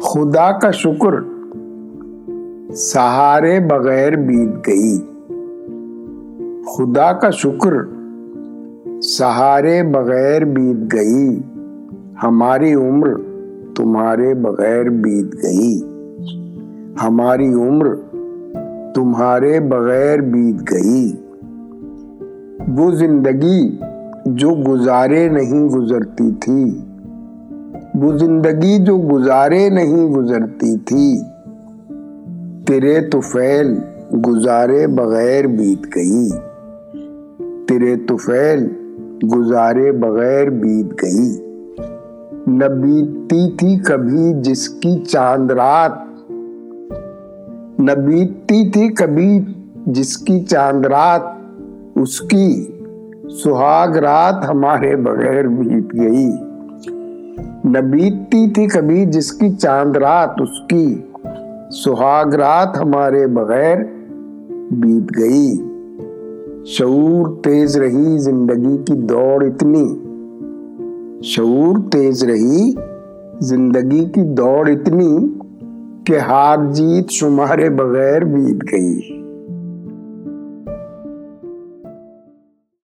خدا کا شکر سہارے بغیر بیت گئی۔ خدا کا شکر سہارے بغیر بیت گئی۔ ہماری عمر تمہارے بغیر بیت گئی۔ ہماری عمر تمہارے بغیر بیت گئی۔ وہ زندگی جو گزارے نہیں گزرتی تھی۔ وہ زندگی جو گزارے نہیں گزرتی تھی، تیرے توفیل گزارے بغیر بیت گئی۔ تیرے توفیل گزارے بغیر بیت گئی۔ نہ بیتتی تھی کبھی جس کی چاند رات۔ نہ بیتتی تھی کبھی جس کی چاند رات۔ اس کی سہاگ رات ہمارے بغیر بیت گئی۔ نہ بیتتی تھی کبھی جس کی چاند رات اس کی سہاگ رات ہمارے بغیر بیت گئی۔ شعور تیز رہی زندگی کی دوڑ اتنی۔ شعور تیز رہی زندگی کی دوڑ اتنی کہ ہار جیت شمارے بغیر بیت گئی۔